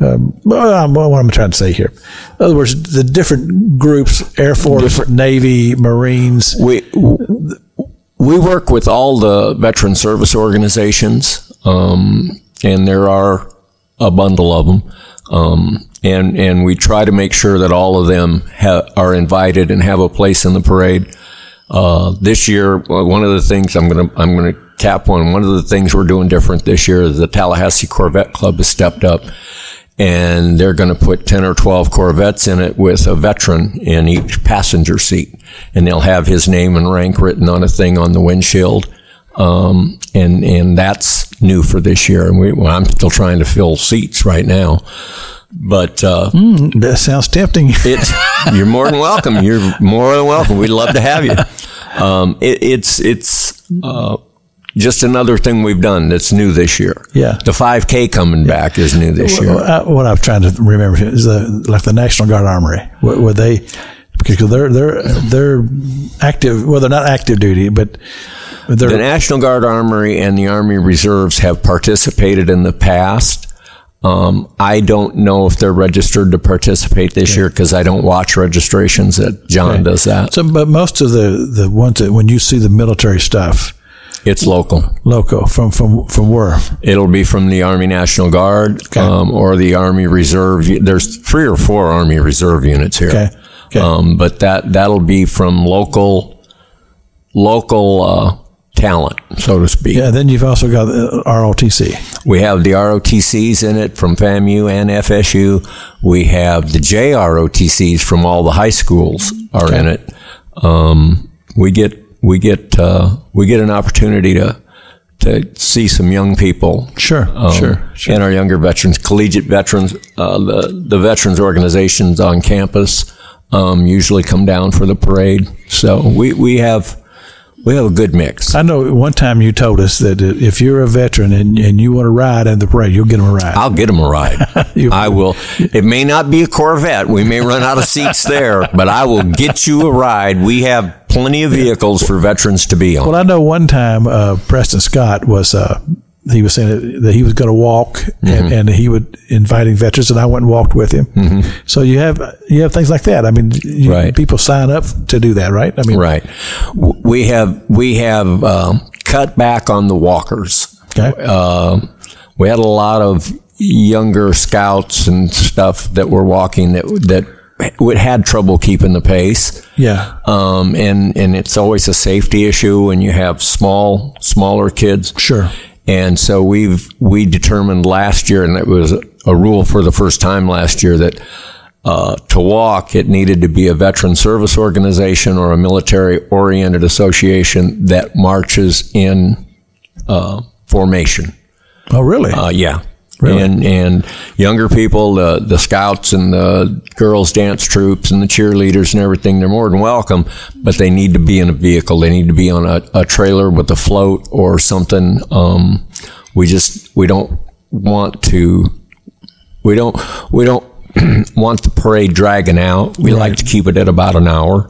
um, um, what am I trying to say here? In other words, the different groups: Air Force, Navy, Marines. we we work with all the veteran service organizations, um, and there are a bundle of them. Um, and, and we try to make sure that all of them ha- are invited and have a place in the parade. Uh, this year, one of the things I'm going to, I'm going cap one. One of the things we're doing different this year is the Tallahassee Corvette Club has stepped up and they're going to put 10 or 12 Corvettes in it with a veteran in each passenger seat. And they'll have his name and rank written on a thing on the windshield. Um, and, and that's new for this year. And we, well, I'm still trying to fill seats right now. But, uh, That sounds tempting. it's, you're more than welcome. You're more than welcome. We'd love to have you. Um, it, it's, it's, uh, just another thing we've done that's new this year. Yeah. The 5K coming back is new this year. Well, what I'm trying to remember is the like the National Guard Armory. Were, were they because they're they're they're active? Well, they're not active duty, but they're The National Guard Armory and the Army Reserves have participated in the past. Um, I don't know if they're registered to participate this year because I don't watch registrations. That John does that. so. But most of the the ones that when you see the military stuff, It's local. Local from from from where? It'll be from the Army National Guard um, or the Army Reserve. There's three or four Army Reserve units here. Okay. Okay. Um, but that that'll be from local local uh, talent, so to speak. Yeah. Then you've also got the ROTC. We have the ROTCs in it from FAMU and FSU. We have the JROTCs from all the high schools are in it. Um, we get we get uh, we get an opportunity to to see some young people. Sure. um, sure. Sure. And our younger veterans, collegiate veterans, uh, the the veterans organizations on campus um, usually come down for the parade. So we we have we have a good mix. I know one time you told us that if you're a veteran and, and you want to ride in the parade, you'll get them a ride. I'll get them a ride. I will. It may not be a Corvette. We may run out of seats there, but I will get you a ride. We have plenty of vehicles for veterans to be on. Well, I know one time uh, Preston Scott was uh, he was saying that he was going to walk Mm-hmm. and, and he would inviting veterans, and I went and walked with him. So you have you have things like that. I mean, you, Mm-hmm. Right. people sign up to do that, right? I mean, Right. We have we have um, cut back on the walkers. Okay. Uh, we had a lot of younger scouts and stuff that were walking that that would- had trouble keeping the pace. Yeah. Um, and and it's always a safety issue when you have small smaller kids. Sure. And so we've we determined last year, and it was a rule for the first time last year that uh, to walk it needed to be a veteran service organization or a military oriented association that marches in uh, formation. Oh, really? Uh, yeah. Really? And and younger people, the the scouts and the girls dance troops and the cheerleaders and everything, they're more than welcome, but they need to be in a vehicle. They need to be on a, a trailer with a float or something. Um, we just we don't want to we don't we don't want the parade dragging out. We like to keep it at about an hour.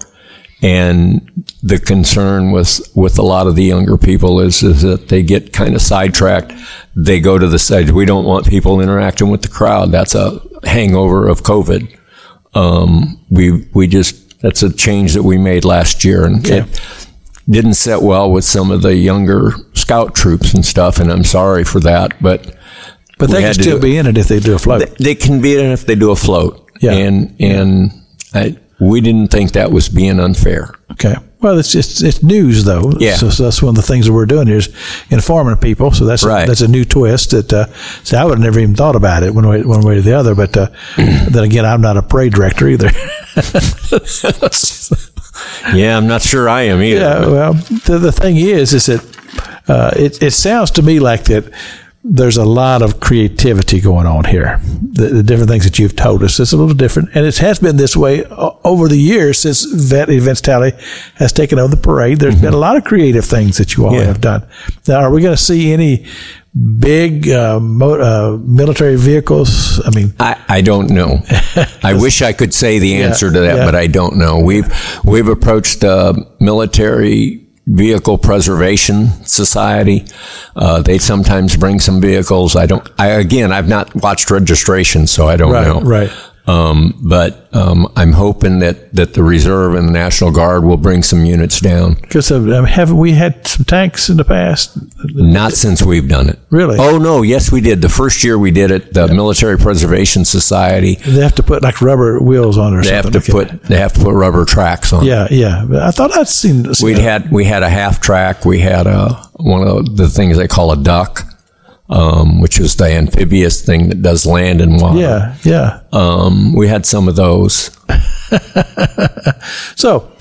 And the concern with with a lot of the younger people is is that they get kind of sidetracked. They go to the side. We don't want people interacting with the crowd. That's a hangover of COVID. Um, we we just that's a change that we made last year, and it didn't set well with some of the younger scout troops and stuff. And I'm sorry for that, but but they can still be in it if they do a float. they can be in it if they do a float. Yeah. And and I, we didn't think that was being unfair. Okay. Well, it's it's, it's news though. Yeah. So, so that's one of the things that we're doing here is informing people. So that's Right. that's a new twist that. Uh, see, I would have never even thought about it one way one way or the other. But uh, then again, I'm not a parade director either. Yeah, I'm not sure I am either. Yeah, well, the, the thing is, is that uh, it, it sounds to me like that there's a lot of creativity going on here. The, the different things that you've told us, it's a little different. And it has been this way over the years since Vet Events Tally has taken over the parade. There's been a lot of creative things that you all Mm-hmm. Yeah. have done. Now, are we going to see any big uh, mo- uh, military vehicles? I mean, I, I don't know. I wish I could say the answer to that, yeah. but I don't know. We've we've approached the military vehicle preservation society. Uh, they sometimes bring some vehicles. I don't. I again, I've not watched registration, so I don't Right, know. right. Um, but um, I'm hoping that, that the reserve and the National Guard will bring some units down. Because um, haven't we had some tanks in the past? Not since we've done it. Really? Oh no, yes we did. The first year we did it, the Military Preservation Society. They have to put like rubber wheels on it or They have to Okay. put they have to put rubber tracks on. Yeah, yeah. I thought I'd seen. seen We had we had a half track. We had a one of the things they call a duck, um, which is the amphibious thing that does land and water. Yeah, yeah. Um, we had some of those. So,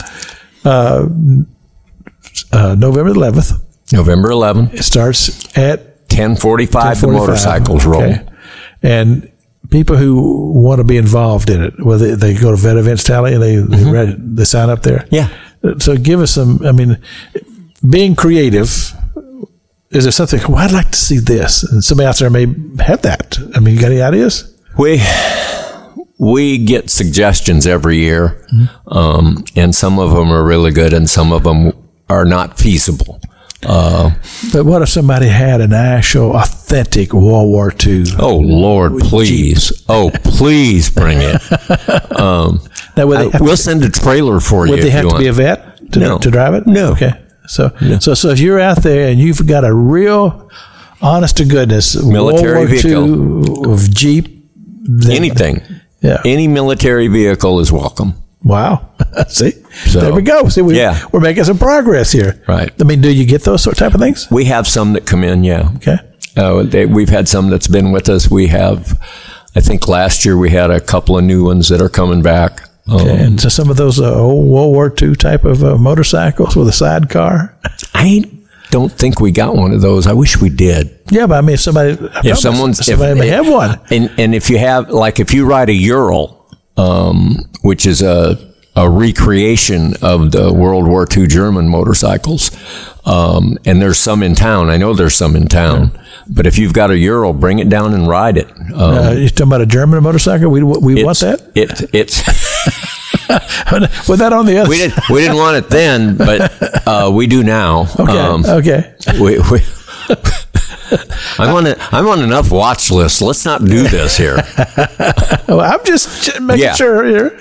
uh, uh, November 11th, November 11th. it starts at 1045, the motorcycles roll. Okay. And people who want to be involved in it, well, they, they go to Vet Events Tally and they, they, read, they sign up there. Mm-hmm. Yeah. So give us some, I mean, being creative, is there something, well, I'd like to see this? And somebody out there may have that. I mean, you got any ideas? We we get suggestions every year, um, and some of them are really good, and some of them are not feasible. Uh, But what if somebody had an actual, authentic World War II? oh Lord, please! Oh, please bring it. Now, would they I- we'll send a trailer for you. would they have to be a vet to, No. to drive it? No. Okay. So, so, so if you're out there and you've got a real, honest to goodness Military II of Jeep, then- anything? Yeah. Any military vehicle is welcome. Wow. See, So, there we go. See, we, yeah. we're making some progress here. Right. I mean, do you get those sort type of things? We have some that come in, yeah. Okay. Uh, they, we've had some that's been with us. We have, I think last year we had a couple of new ones that are coming back. Um, And so some of those uh, old World War II type of uh, motorcycles with a sidecar. I don't think we got one of those. I wish we did. Yeah, but I mean, if somebody, If someone's, somebody if, may have one. and and if you have like if you ride a Ural, um, which is a a recreation of the World War II German motorcycles, um, and there's some in town. I know there's some in town, but if you've got a Ural, bring it down and ride it. Um, Uh, you're talking about a German motorcycle? We, we want that? It it's. With that on the other We didn't we didn't want it then, but uh, we do now. Okay. Um, okay. we, we, I'm on a, I'm on enough watch lists. Let's not do this here. Well, I'm just making Yeah. sure here.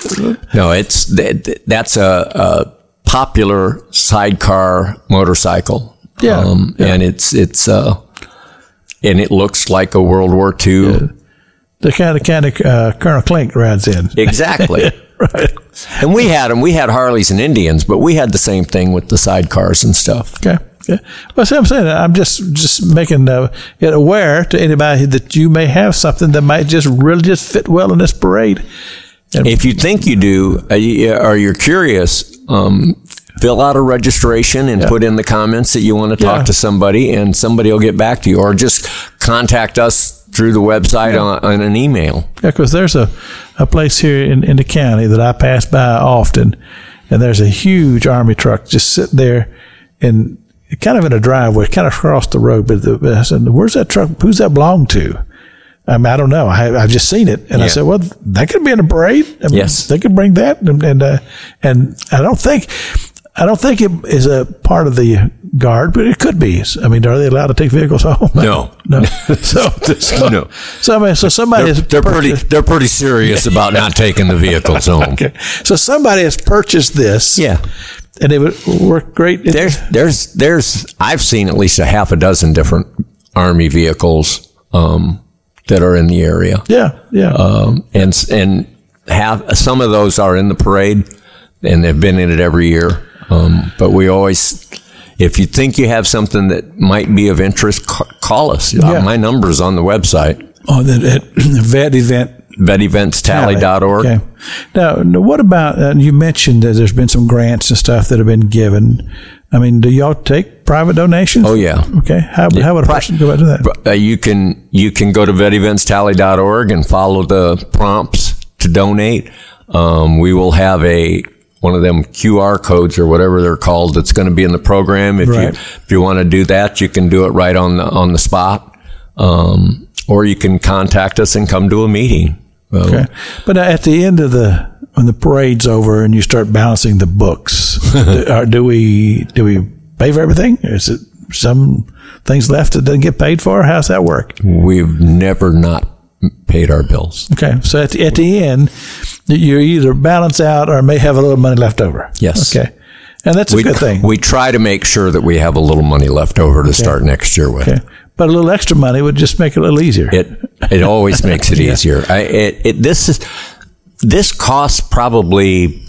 No, it's that, that's a, a popular sidecar motorcycle. Yeah, um, yeah. and it's it's uh, and it looks like a World War II. The kind of kind of uh, Colonel Klink rides in. Exactly. right. And we had them. We had Harleys and Indians, but we had the same thing with the sidecars and stuff. Okay. Okay. Well, see, what I'm saying I'm just just making uh, it aware to anybody that you may have something that might just really just fit well in this parade. And If you think you do, uh, or you're curious, um, fill out a registration and put in the comments that you want to talk Yeah. to somebody, and somebody will get back to you, or just contact us through the website on, on an email. Yeah, because there's a, a place here in, in the county that I pass by often, and there's a huge army truck just sitting there and kind of in a driveway, kind of across the road. But the, I said, Where's that truck? Who's that belong to? I mean, I don't know. I, I've just seen it, and I said, "Well, that could be in a parade. I mean, Yes. they could bring that." And and, uh, and I don't think, I don't think it is a part of the guard, but it could be. I mean, are they allowed to take vehicles home? No. no. So, so No. So I mean, so somebody They're, they're pretty. They're pretty serious about not taking the vehicles home. Okay. So somebody has purchased this. Yeah. And it would work great. There's, there's, there's. I've seen at least a half a dozen different army vehicles um, that are in the area. yeah. Yeah. um, and and have some of those are in the parade, and they've been in it every year. Um, but we always, if you think you have something that might be of interest, call us. Uh, Yeah. My number's on the website, oh, the, at vet event. veteventstally.org. Okay. Now, now what about, uh, you mentioned that there's been some grants and stuff that have been given. I mean, do y'all take private donations? Oh yeah. Okay. How, how would a person go about doing that? Uh, you can you can go to veteventstally.org and follow the prompts to donate. Um, we will have a one of them QR codes or whatever they're called that's going to be in the program. If Right. you if you want to do that, you can do it right on the on the spot, um, or you can contact us and come to a meeting. Well, Okay. But uh, at the end of the, when the parade's over and you start balancing the books, do, or do we, do we pay for everything? Is it some things left that doesn't get paid for? How's that work? We've never not paid our bills. Okay. So at the, at the end, you either balance out or may have a little money left over. Yes. Okay. And that's a We, good thing. we try to make sure that we have a little money left over to start next year with. okay. But a little extra money would just make it a little easier. It it always makes it easier. I, it, it this is this costs probably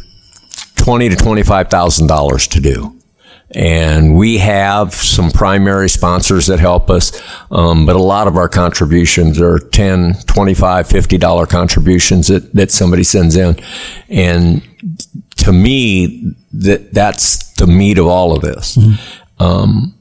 twenty to twenty five thousand dollars to do. And we have some primary sponsors that help us, um, but a lot of our contributions are 10 25 50 dollar contributions that, that somebody sends in. And to me, that that's the meat of all of this. Um,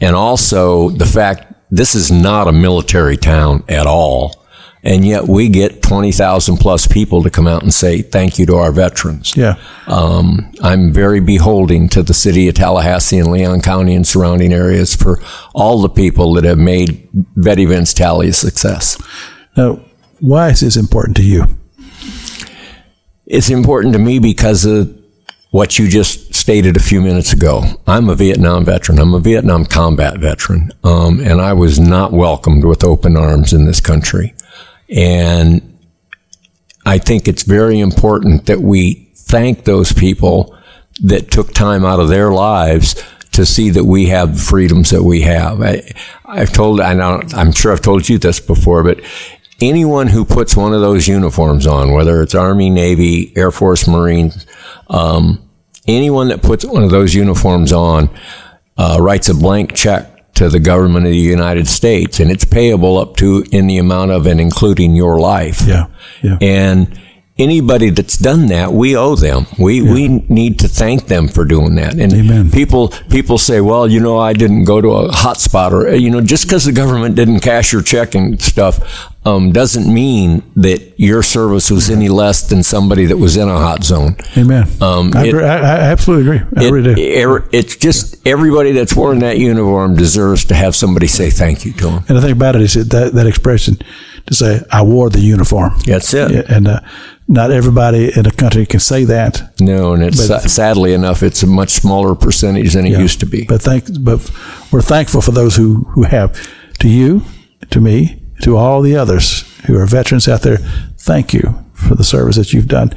and also the fact this is not a military town at all. And yet we get 20,000 plus people to come out and say thank you to our veterans. yeah. Um, I'm very beholding to the city of Tallahassee and Leon County and surrounding areas for all the people that have made Vet Events Tally a success. Now, why is this important to you? It's important to me because of what you just stated a few minutes ago. I'm a Vietnam veteran. I'm a Vietnam combat veteran. Um, and I was not welcomed with open arms in this country. And I think it's very important that we thank those people that took time out of their lives to see that we have the freedoms that we have. I, I've told, I I'm sure I've told you this before, but anyone who puts one of those uniforms on, whether it's Army, Navy, Air Force, Marines, um, anyone that puts one of those uniforms on uh, writes a blank check to the government of the United States, and it's payable up to in the amount of and including your life. Yeah. Yeah. And anybody that's done that, we owe them. We we need to thank them for doing that. And Amen. people people say, well, you know, I didn't go to a hotspot or you know, just because the government didn't cash your check and stuff. Um, doesn't mean that your service was any less than somebody that was in a hot zone. Amen. Um, I, it- agree. I, I absolutely agree. I It- really do. er- it's just everybody that's wearing that uniform deserves to have somebody say thank you to them. And the thing about it is that that, that expression to say, I wore the uniform. That's it. And uh, not everybody in the country can say that. No, and it's But- sadly enough, it's a much smaller percentage than it Yeah. used to be. But thank, but we're thankful for those who, who have. To you, to me, to all the others who are veterans out there, thank you for the service that you've done.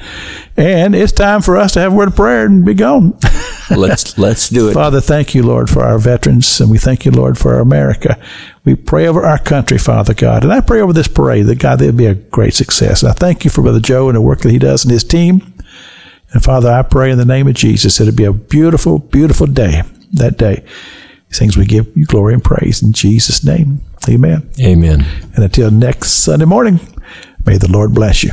And it's time for us to have a word of prayer and be gone. let's let's do it. Father, thank you, Lord, for our veterans, and we thank you, Lord, for our America. We pray over our country, Father God, and I pray over this parade that God, there'll be a great success. And I thank you for Brother Joe and the work that he does and his team. And Father, I pray in the name of Jesus that it'll be a beautiful, beautiful day that day. These things we give you glory and praise in Jesus' name. Amen. Amen. And until next Sunday morning, may the Lord bless you.